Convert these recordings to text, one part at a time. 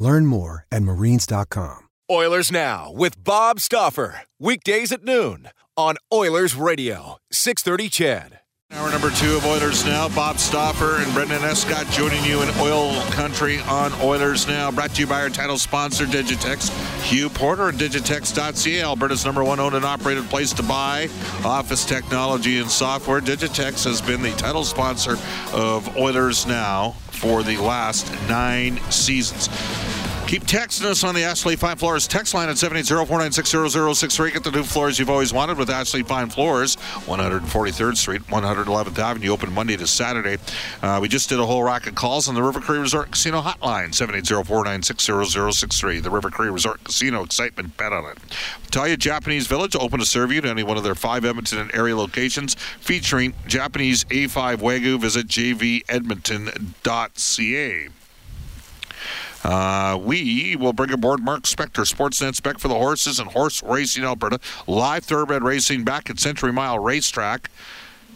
Learn more at marines.com. Oilers Now with Bob Stauffer. Weekdays at noon on Oilers Radio, 630 CHED. Hour number two of Oilers Now. Bob Stauffer and Brendan Escott joining you in oil country on Oilers Now. Brought to you by our title sponsor, Digitex. Hugh Porter at Digitex.ca, Alberta's number one owned and operated place to buy office technology and software. Digitex has been the title sponsor of Oilers Now for the last nine seasons. Keep texting us on the Ashley Fine Floors text line at 780-496-0063. Get the new floors you've always wanted with Ashley Fine Floors, 143rd Street, 111th Avenue, open Monday to Saturday. Uh, we just did a whole rack of calls on the River Cree Resort Casino hotline, 780-496-0063. The River Cree Resort Casino, excitement, bet on it. Talia Japanese Village, open to serve you to any one of their five Edmonton and area locations, featuring Japanese A5 Wagyu. Visit jvedmonton.ca. Uh, we will bring aboard Mark Spector, Sportsnet Spec for the horses and horse racing Alberta. Live thoroughbred racing back at Century Mile Racetrack.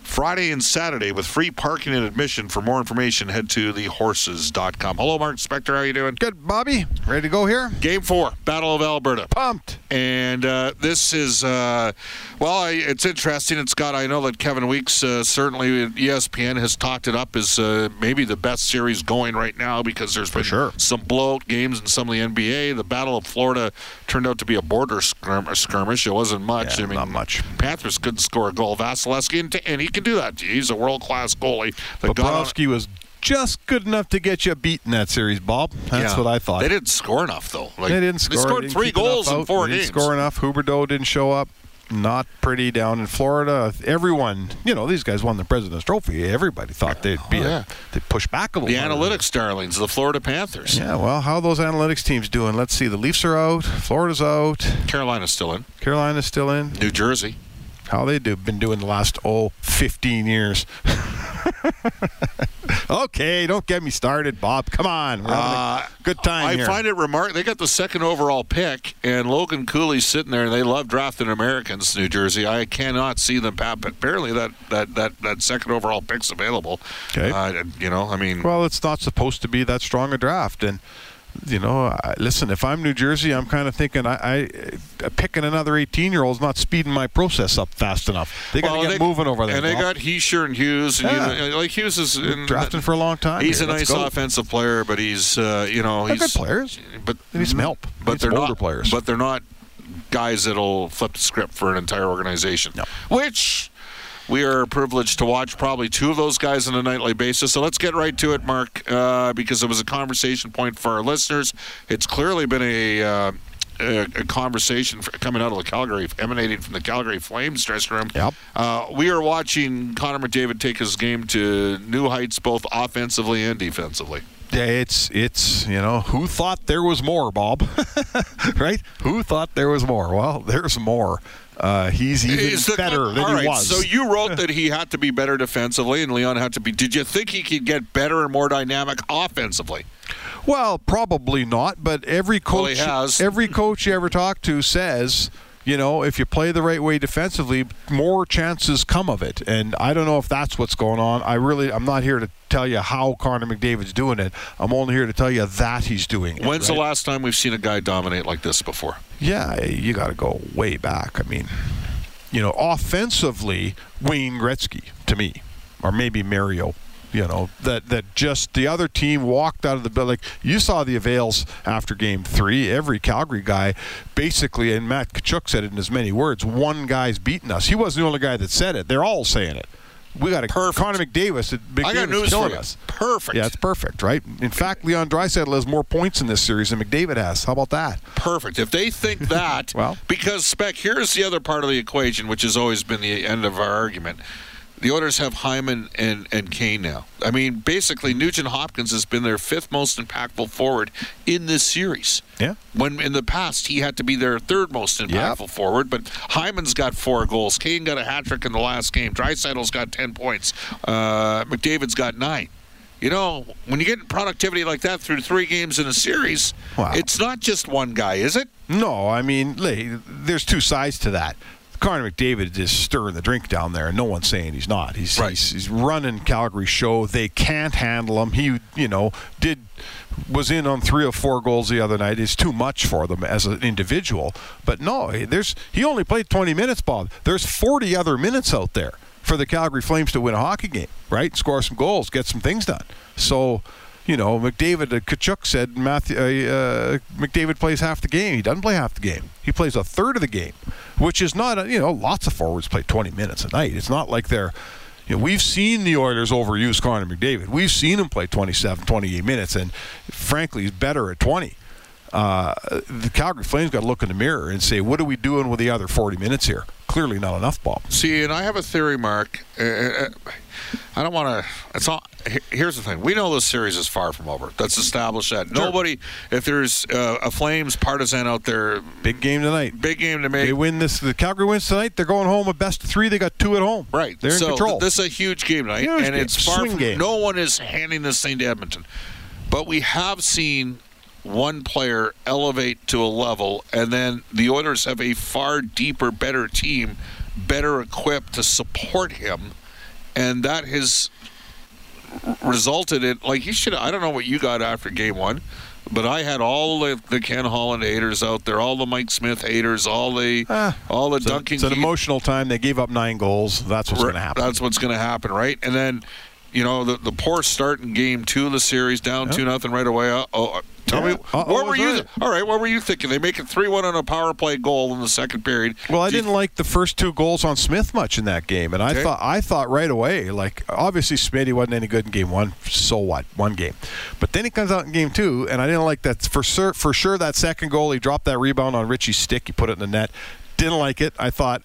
Friday and Saturday with free parking and admission. For more information, head to thehorses.com. Hello, Mark Spector. How are you doing? Good, Bobby. Ready to go here? Game four, Battle of Alberta. Pumped. And uh, this is, uh, well, I, it's interesting. And Scott, I know that Kevin Weekes, uh, certainly ESPN, has talked it up as uh, maybe the best series going right now because there's been sure. some blowout games in some of the NBA. The Battle of Florida turned out to be a border skirm- skirmish. It wasn't much. Yeah, I mean, not much. Panthers couldn't score a goal. Vasilevskiy, and, and he can do that. He's a world class goalie. Bobrovsky was just good enough to get you beat in that series, Bob. That's Yeah. what I thought. They didn't score enough though. Like, They didn't score. They scored three goals in four They games. Didn't score enough. Huberdeau didn't show up. Not pretty down in Florida. Everyone, you know, these guys won the President's Trophy. Everybody thought they'd be. Oh, a- they'd push back a The little. more. analytics darlings, the Florida Panthers. Yeah, well, how are those analytics teams doing? Let's see. The Leafs are out. Florida's out. Carolina's still in. Carolina's still in. New Jersey. How they do been doing the last oh 15 years. okay, don't get me started, Bob. Come on, Uh, good time I here. find it remarkable. They got the second overall pick, and Logan Cooley's sitting there, and they love drafting Americans. New Jersey. I cannot see them. But apparently, that that that, that second overall pick's available. Okay. Uh, you know, I mean, well, it's not supposed to be that strong a draft, and you know, I, listen. If I'm New Jersey, I'm kind of thinking I, I uh, picking another 18 year old is not speeding my process up fast enough. They got to well, get they- moving over there. And they got Hischier and Hughes, and Yeah. you know, like Hughes is in, drafting for a long time. He's here. a Let's nice go. offensive player, but he's uh, you know They're he's good players. But They need some help. They But need they're some not older players. But they're not guys that'll flip the script for an entire organization. No. Which we are privileged to watch probably two of those guys on a nightly basis. So let's get right to it, Mark, uh, because it was a conversation point for our listeners. It's clearly been a. Uh, a, a conversation for, coming out of the Calgary, emanating from the Calgary Flames dressing room. Yep. Uh, we are watching Connor McDavid take his game to new heights, both offensively and defensively. Yeah, it's it's you know who thought there was more, Bob? right? Who thought there was more? Well, there's more. Uh, he's even the- better than he was. So you wrote that he had to be better defensively, and Leon had to be. Did you think he could get better and more dynamic offensively? Well, probably not, but every coach has. every coach you ever talk to says, you know, if you play the right way defensively, more chances come of it. And I don't know if that's what's going on. I really I'm not here to tell you how Connor McDavid's doing it. I'm only here to tell you that he's doing it. When's right? the last time we've seen a guy dominate like this before? Yeah, you got to go way back. I mean, you know, offensively, Wayne Gretzky to me, or maybe Mario. You know that that just the other team walked out of the building. Like you saw the avails after Game Three. Every Calgary guy, basically, and Matt Tkachuk said it in as many words. One guy's beating us. He wasn't the only guy that said it. They're all saying it. We got a Perfect. Connor McDavid. McDavid's I got news killing for you. us. Perfect. Yeah, it's perfect, right? In fact, Leon Draisaitl has more points in this series than McDavid has. How about that? Perfect. If they think that, Well. because Spec, here's the other part of the equation, which has always been the end of our argument. The Oilers have Hyman and, and Kane now. I mean, basically, Nugent Hopkins has been their fifth most impactful forward in this series. Yeah. When in the past he had to be their third most impactful forward, but Hyman's got four goals. Kane got a hat trick in the last game. Draisaitl's got ten points. Uh, McDavid's got nine. You know, when you get productivity like that through three games in a series, Wow. it's not just one guy, is it? No, I mean, there's two sides to that. Connor McDavid is stirring the drink down there, and no one's saying he's not. He's, Right. he's he's running Calgary show. They can't handle him. He, you know, did was in on three or four goals the other night. It's too much for them as an individual. But no, there's he only played 20 minutes, Bob. There's 40 other minutes out there for the Calgary Flames to win a hockey game, right? Score some goals, get some things done. So. You know, McDavid, uh, Tkachuk said Matthew, uh, uh, McDavid plays half the game. He doesn't play half the game. He plays a third of the game, which is not, you know, lots of forwards play 20 minutes a night. It's not like they're, you know, we've seen the Oilers overuse Connor McDavid. We've seen him play 27, 28 minutes, and frankly, he's better at 20. Uh, the Calgary Flames got to look in the mirror and say, what are we doing with the other 40 minutes here? Clearly not enough, Bob. See, and I have a theory, Mark. Uh, uh, I don't want to. It's all. Here's the thing. We know this series is far from over. That's established. That nobody. If there's uh, a Flames partisan out there, Big game tonight. big game to make. They win this. The Calgary wins tonight. They're going home a best of three. They got two at home. Right. They're in so control. this is a huge game tonight, Huge and game. it's far Swing from. game. No one is handing this thing to Edmonton, but we have seen one player elevate to a level, and then the Oilers have a far deeper, better team, better equipped to support him, and that has resulted in like you should. I don't know what you got after game one. But I had all the, the Ken Holland haters out there, all the Mike Smith haters, all the Ah, all the It's, a- it's an emotional time. They gave up nine goals. That's what's going to happen. that's what's going to happen, right? And then, you know, the the poor start in game two of the series, down two nothing right away. Uh, oh, tell me, Uh-oh what were you? right. all right, what were you thinking? They make it three one on a power play goal in the second period. Well, I Do you- didn't like the first two goals on Smith much in that game, and I thought I thought right away, like obviously Smitty wasn't any good in game one. So what? One game, but then he comes out in game two, and I didn't like that for sure. For sure, that second goal, he dropped that rebound on Ritchie's stick. He put it in the net. Didn't like it. I thought.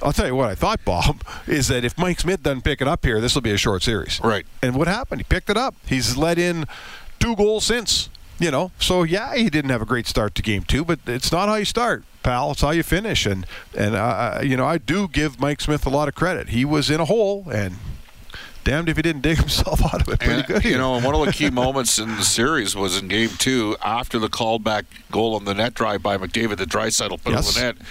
I'll tell you what I thought, Bob, is that if Mike Smith doesn't pick it up here, this will be a short series. Right. And what happened? He picked it up. He's let in two goals since. You know, so yeah, he didn't have a great start to game two, but it's not how you start, pal. It's how you finish. And and uh, you know, I do give Mike Smith a lot of credit. He was in a hole, and damned if he didn't dig himself out of it pretty And, good. you know, and one of the key moments in the series was in game two after the callback goal on the net drive by McDavid, the Draisaitl put Yes. on the net.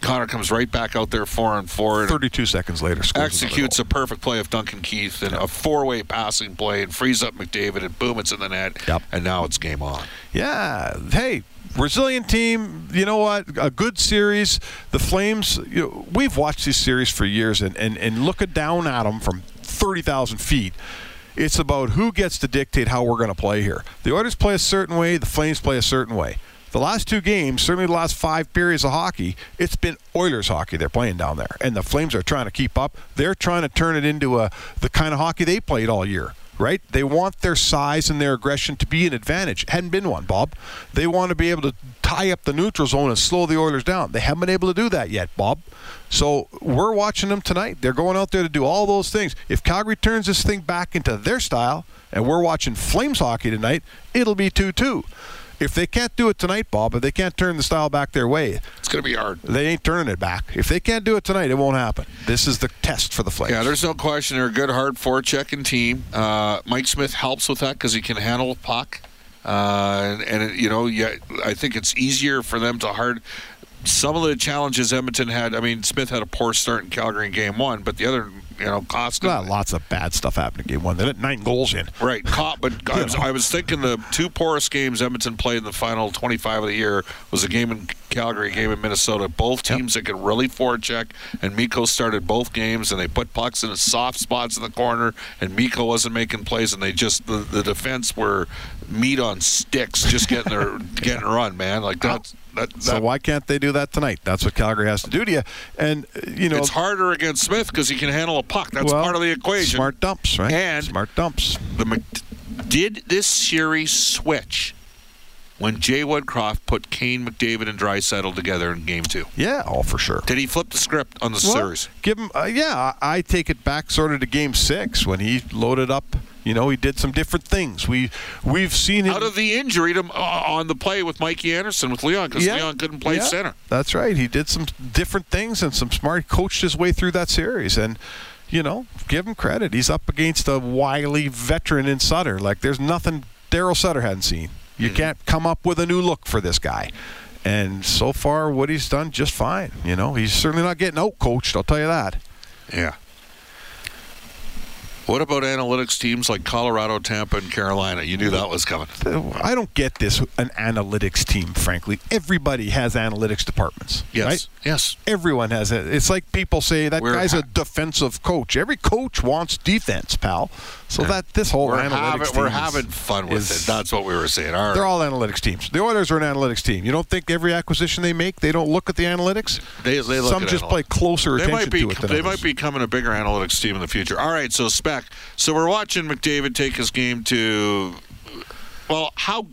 Connor comes right back out there four and four. And 32 seconds later, scores executes a perfect play of Duncan Keith and a four-way passing play and frees up McDavid and boom, it's in the net. Yep. And now it's game on. Yeah. Hey, resilient team. You know what? A good series. The Flames. You know, we've watched these series for years, and and and looking down at them from thirty thousand feet. It's about who gets to dictate how we're going to play here. The Oilers play a certain way. The Flames play a certain way. The last two games, certainly the last five periods of hockey, it's been Oilers hockey they're playing down there, and the Flames are trying to keep up. They're trying to turn it into a the kind of hockey they played all year right? They want their size and their aggression to be an advantage. Hadn't been one, Bob. They want to be able to tie up the neutral zone and slow the Oilers down. They haven't been able to do that yet, Bob. So we're watching them tonight. They're going out there to do all those things. If Calgary turns this thing back into their style, and we're watching Flames hockey tonight, it'll be 2 2. If they can't do it tonight, Bob, if they can't turn the style back their way, It's going to be hard. they ain't turning it back. If they can't do it tonight, it won't happen. This is the test for the Flames. Yeah, there's no question. They're a good, hard forechecking team. Uh, Mike Smith helps with that because he can handle a puck. Uh, and, and it, you know, yeah, I think it's easier for them to hard. Some of the challenges Edmonton had. I mean, Smith had a poor start in Calgary in Game One, but the other, you know, Koskinen. Got lots of bad stuff happened in game one. They let nine goals in. Right, caught, but I was, I was thinking the two poorest games Edmonton played in the final 25 of the year was a game in Calgary game in Minnesota. Both teams that could really forecheck, and Mikko started both games, and they put pucks in soft spots in the corner, and Mikko wasn't making plays, and they just the, the defense were meat on sticks, just getting their getting run, man. Like that's. That, that, So why can't they do that tonight? That's what Calgary has to do to you. And you know, it's harder against Smith because he can handle a puck. That's well, part of the equation. Smart dumps, right? And smart dumps. The did this series switch when Jay Woodcroft put Kane, McDavid, and Draisaitl together in Game Two? Yeah, all for sure. Did he flip the script on the Well, series? Give him, uh, yeah. I I take it back sort of to Game Six when he loaded up. You know, he did some different things. We we've seen him Out of the injury to, uh, on the play with Mikey Anderson with Leon because Yeah. Leon couldn't play Yeah, center. That's right. He did some different things and some smart. Coached his way through that series, and you know, give him credit. He's up against a wily veteran in Sutter. Like there's nothing Daryl Sutter hadn't seen. You Mm-hmm. can't come up with a new look for this guy. And so far, what he's done just fine. You know, he's certainly not getting out coached. I'll tell you that. Yeah. What about analytics teams like Colorado, Tampa, and Carolina? You knew that was coming. I don't get this an analytics team. Frankly, everybody has analytics departments. Yes. Right? Yes. Everyone has it. It's like people say that We're guy's ha- a defensive coach. Every coach wants defense, pal. So that this whole We're, analytics having, team we're is- having fun with is- it. That's what we were saying. All right. They're all analytics teams. The Oilers are an analytics team. You don't think every acquisition they make, they don't look at the analytics? They, they look Some just analytics. play closer they attention might be, to it They others. might be becoming a bigger analytics team in the future. All right, so spec. So we're watching McDavid take his game to. Well, how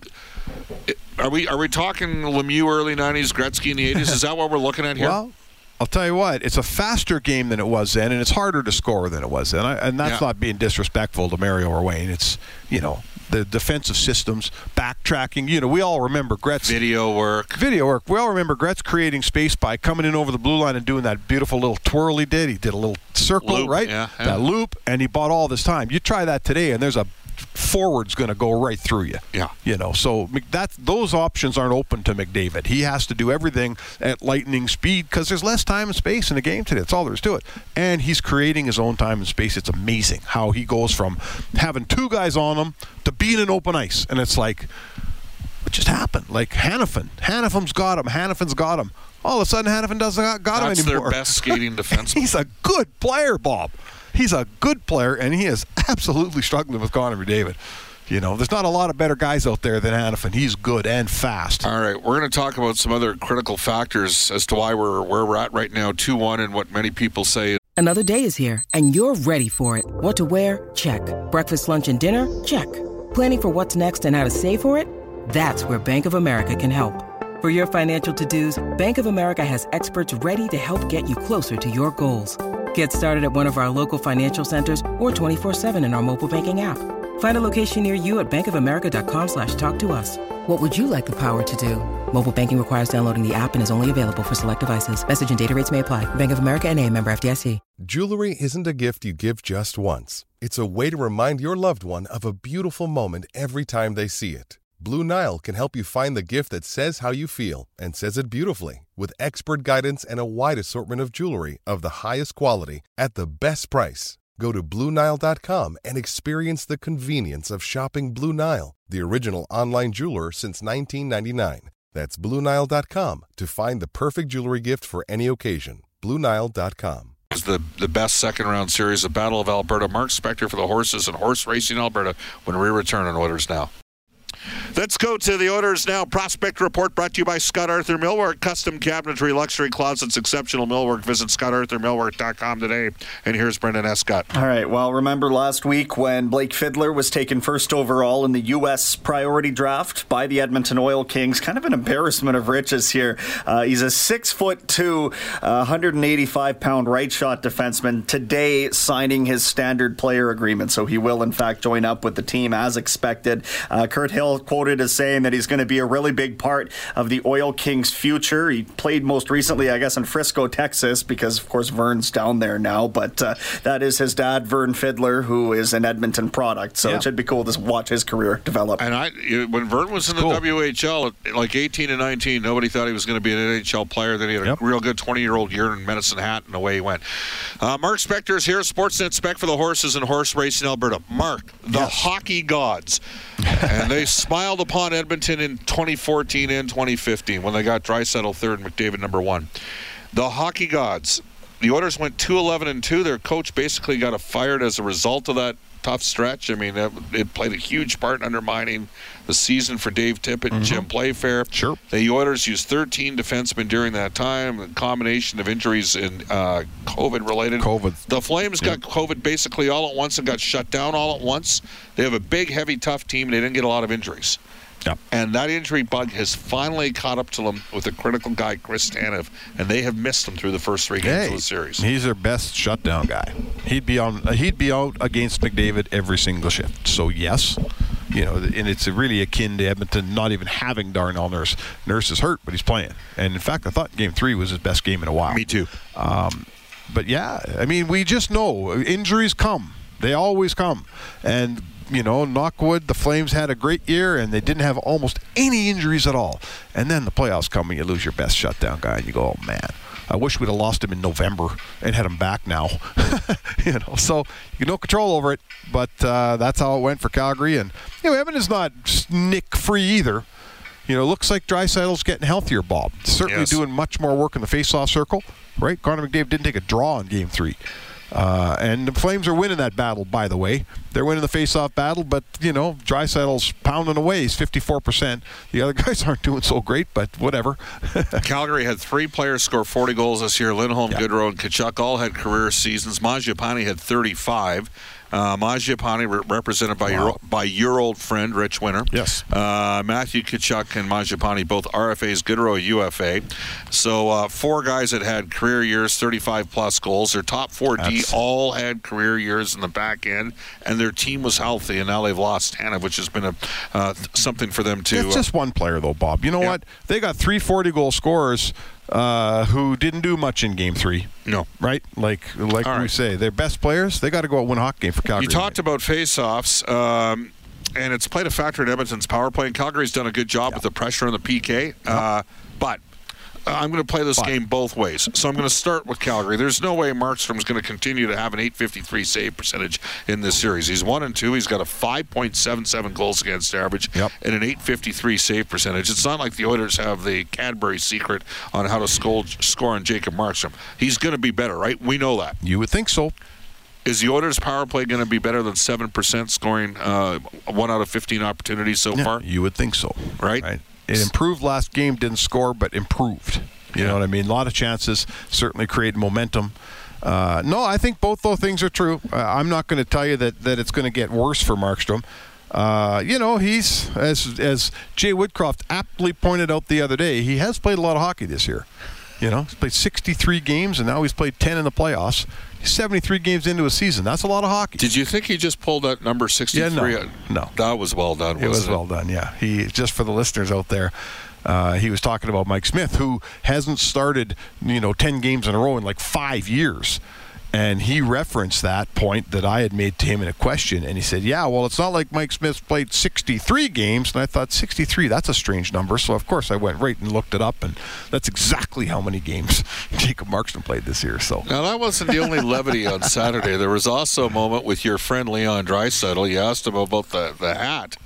are we? Are we talking Lemieux early '90s, Gretzky in the '80s? Is that what we're looking at here? Well, I'll tell you what, it's a faster game than it was then, and it's harder to score than it was then. I, and that's Yeah. not being disrespectful to Mario or Wayne. It's, you know, the defensive systems, backtracking. You know, we all remember Gretz. Video work. Video work. We all remember Gretz creating space by coming in over the blue line and doing that beautiful little twirl he did. He did a little circle, Loop, right? yeah, yeah. That loop, and he bought all this time. You try that today, and there's a forward's going to go right through you. Yeah. You know, so that those options aren't open to McDavid. He has to do everything at lightning speed because there's less time and space in the game today. That's all there is to it. And he's creating his own time and space. It's amazing how he goes from having two guys on him to being in open ice, and it's like it just happened. Like Hanifin, Hanifin's got him. Hanifin's got him. All of a sudden, Hanifin doesn't got, got That's him their anymore. best skating defenseman. He's a good player, Bob. He's a good player, and he is absolutely struggling with Connor McDavid. You know, there's not a lot of better guys out there than Hanifin. He's good and fast. All right, we're going to talk about some other critical factors as to why we're where we're at right now, two one, and what many people say Another day is here, and you're ready for it. What to wear? Check. Breakfast, lunch, and dinner? Check. Planning for what's next and how to save for it? That's where Bank of America can help. For your financial to-dos, Bank of America has experts ready to help get you closer to your goals. Get started at one of our local financial centers or 24-7 in our mobile banking app. Find a location near you at bankofamerica.com slash talk to us. What would you like the power to do? Mobile banking requires downloading the app and is only available for select devices. Message and data rates may apply. Bank of America and a member FDIC. Jewelry isn't a gift you give just once. It's a way to remind your loved one of a beautiful moment every time they see it. Blue Nile can help you find the gift that says how you feel and says it beautifully with expert guidance and a wide assortment of jewelry of the highest quality at the best price. Go to BlueNile.com and experience the convenience of shopping Blue Nile, the original online jeweler since 1999. That's BlueNile.com to find the perfect jewelry gift for any occasion. BlueNile.com. is the the best second round series, the Battle of Alberta. Mark Spector for the horses and horse racing Alberta when we return on Oilers Now. Let's go to the Oilers Now Prospect Report brought to you by Scott Arthur Millwork. Custom cabinetry, luxury closets, exceptional millwork. Visit scottarthurmillwork.com today. And here's Brendan Escott. All right. Well, remember last week when Blake Fiddler was taken first overall in the U.S. priority draft by the Edmonton Oil Kings? Kind of an embarrassment of riches here. Uh, he's a six foot two, uh, 185 pound right shot defenseman. Today, signing his standard player agreement, so he will in fact join up with the team as expected. Uh, Kirt Hill quoted as saying that he's going to be a really big part of the Oil Kings' future. He played most recently, I guess, in Frisco, Texas, because of course Vern's down there now. But uh, that is his dad, Vern Fiddler, who is an Edmonton product. So Yeah. it should be cool to watch his career develop. And I, when Vern was in the Cool. WHL, at like 18 and 19, nobody thought he was going to be an NHL player. Then he had a Yep. real good 20 year old year in Medicine Hat, and away he went. Uh, Mark Spector is here, Sportsnet Spec for the horses and horse racing Alberta. Mark, the hockey gods. and they smiled called upon Edmonton in 2014 and 2015 when they got Draisaitl third and McDavid number one. The hockey gods. The Oilers went 2-11 and 2. Their coach basically got fired as a result of that tough stretch. I mean, it, it played a huge part in undermining the season for Dave Tippett and Jim Playfair. Sure. The Oilers used 13 defensemen during that time. A combination of injuries and uh, COVID related. COVID. The Flames got COVID basically all at once and got shut down all at once. They have a big, heavy, tough team, and they didn't get a lot of injuries. Yep. And that injury bug has finally caught up to them with a critical guy, Chris Tanev, and they have missed him through the first three games Hey, of the series. he's their best shutdown guy. He'd be on. Uh, he'd be out against McDavid every single shift. So yes, you know, and it's really akin to Edmonton not even having Darnell Nurse. Nurse is hurt, but he's playing. And in fact, I thought Game Three was his best game in a while. Me too. Um, but yeah, I mean, we just know uh, injuries come. They always come. And, you know, Knockwood, the Flames had a great year and they didn't have almost any injuries at all. And then the playoffs come and you lose your best shutdown guy and you go, oh, man. I wish we'd have lost him in November and had him back now. you know, so you no control over it, but uh, that's how it went for Calgary. And you know, Edmonton's not nick free either. You know, looks like Draisaitl's getting healthier, Bob. Certainly Yes. doing much more work in the face-off circle, right? Connor McDavid didn't take a draw in Game Three, uh, and the Flames are winning that battle. By the way, they're winning the face-off battle, but you know, Draisaitl's pounding away. He's fifty-four percent. The other guys aren't doing so great, but whatever. Calgary had three players score 40 goals this year. Lindholm, Yeah. Gaudreau, and Tkachuk all had career seasons. Mangiapane had 35. Uh, Mangiapane re- represented by your by your old friend Rich Winter. Yes. Uh, Matthew Tkachuk and Mangiapane both RFAs. Gaudreau UFA. So uh, four guys that had career years, 35 plus goals. Their top four D all had career years in the back end, and their team was healthy. And now they've lost Tanev, which has been a uh, something for them to. It's uh, just one player, though, Bob. You know Yeah. what? They got three 40 goal scorers uh, who didn't do much in Game Three. no. Right, like like All we right. say, their best players. They got to go out and win a hockey game for Calgary. You talked about face-offs, um, and it's played a factor in Edmonton's power play. And Calgary's done a good job with the pressure on the PK, uh, but. Uh, I'm going to play this game both ways. So I'm going to start with Calgary. There's no way Markstrom's going to continue to have an 853 save percentage in this series. He's 1 and 2. He's got a 5.77 goals against average Yep. and an 853 save percentage. It's not like the Oilers have the Cadbury secret on how to score, score on Jacob Markstrom. He's going to be better, right? We know that. You would think so. Is the Oilers' power play going to be better than seven percent scoring uh, one out of fifteen opportunities so Yeah, far? you would think so. Right. It improved last game, didn't score, but improved. You know what I mean? A lot of chances, certainly created momentum. Uh, no, I think both those things are true. Uh, I'm not going to tell you that, that it's going to get worse for Markstrom. Uh, you know, he's as as Jay Woodcroft aptly pointed out the other day. He has played a lot of hockey this year. You know, he's played 63 games, and now he's played 10 in the playoffs. He's 73 games into a season. That's a lot of hockey. Did you think he just pulled that number sixty-three? Yeah, no. No. that was well done. It was wasn't well done, yeah. He just for the listeners out there, uh, he was talking about Mike Smith, who hasn't started, you know, ten games in a row in like five years. And he referenced that point that I had made to him in a question, and he said, "Yeah, well, it's not like Mike Smith played 63 games." And I thought, "63, that's a strange number." So of course I went right and looked it up, and that's exactly how many games Jacob Markstrom played this year. So Now that wasn't the only levity on Saturday. There was also a moment with your friend Leon Draisaitl. You asked him about the, the hat.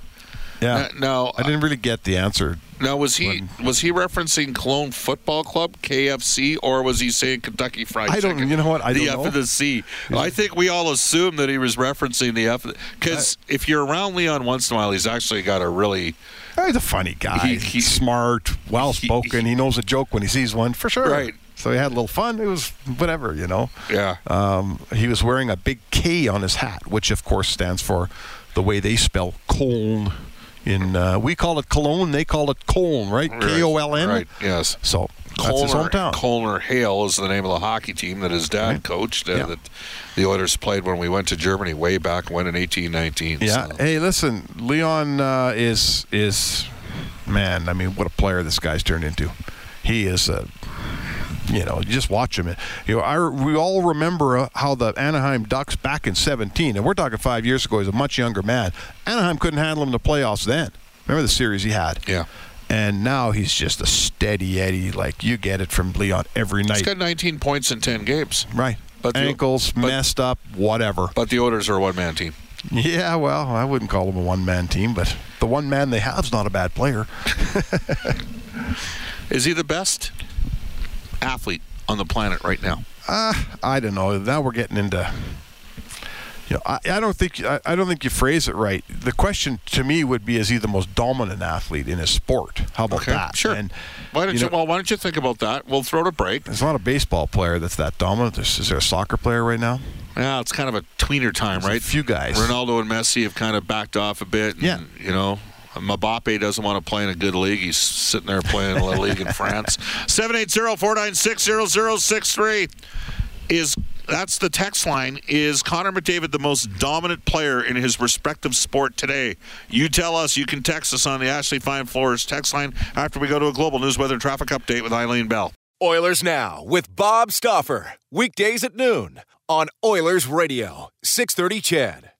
Yeah, Now, I didn't really get the answer. now was he was he referencing Cologne Football Club KFC or was he saying Kentucky Fried Chicken? I don't- Chicken? you know what? I the don't F know. and the C. I think we all assumed that he was referencing the F because if you're around Leon once in a while, he's actually got a really Oh, He's a funny guy. He- He's he- smart, well spoken. He, knows a joke when he sees one, for sure. Right. So he had a little fun. It was whatever, you know. yeah. Um, he was wearing a big K on his hat, which of course stands for the way they spell Cologne. In uh, we call it Cologne, they call it Cologne, right? K O L N. Right. Yes. So Colner, hometown. Kölner Haie is the name of the hockey team that his dad Right. coached. Uh, Yeah. That the Oilers played when we went to Germany way back when in 1819. Yeah. So- Hey, listen, Leon uh, is is man. I mean, what a player this guy's turned into. He is a. You know, you just watch him. You know, I, we all remember uh, how the Anaheim Ducks back in 17, and we're talking five years ago. He's a much younger man. Anaheim couldn't handle him in the playoffs then. Remember the series he had? Yeah. And now he's just a steady Eddie. Like you get it from Leon every He's night. got 19 points in 10 games. right. But the- Ankles but- messed up, whatever. But the Oilers are a one man team. Yeah, well, I wouldn't call him a one man team, but the one man they have is not a bad player. Is he the best athlete on the planet right now? Uh, I don't know. Now we're getting into. You know, I, I don't think I, I don't think you phrase it right. The question to me would be: Is he the most dominant athlete in his sport? How about Okay, that? sure. And Why don't you? know, well, why don't you think about that? We'll throw it a break. there's not a baseball player that's that dominant. There's, is there a soccer player right now? Yeah, it's kind of a tweener time, There's a right? few guys. Ronaldo and Messi have kind of backed off a bit. And, Yeah. You know, Mbappe doesn't want to play in a good league. He's sitting there playing La League in France. 780-496-0063 is that's the text line. Is Connor McDavid the most dominant player in his respective sport today? You tell us. You can text us on the Ashley Fine Floors text line after we go to a global news weather traffic update with Eileen Bell. Oilers Now with Bob Stauffer. Weekdays at noon on Oilers Radio, 630 CHED.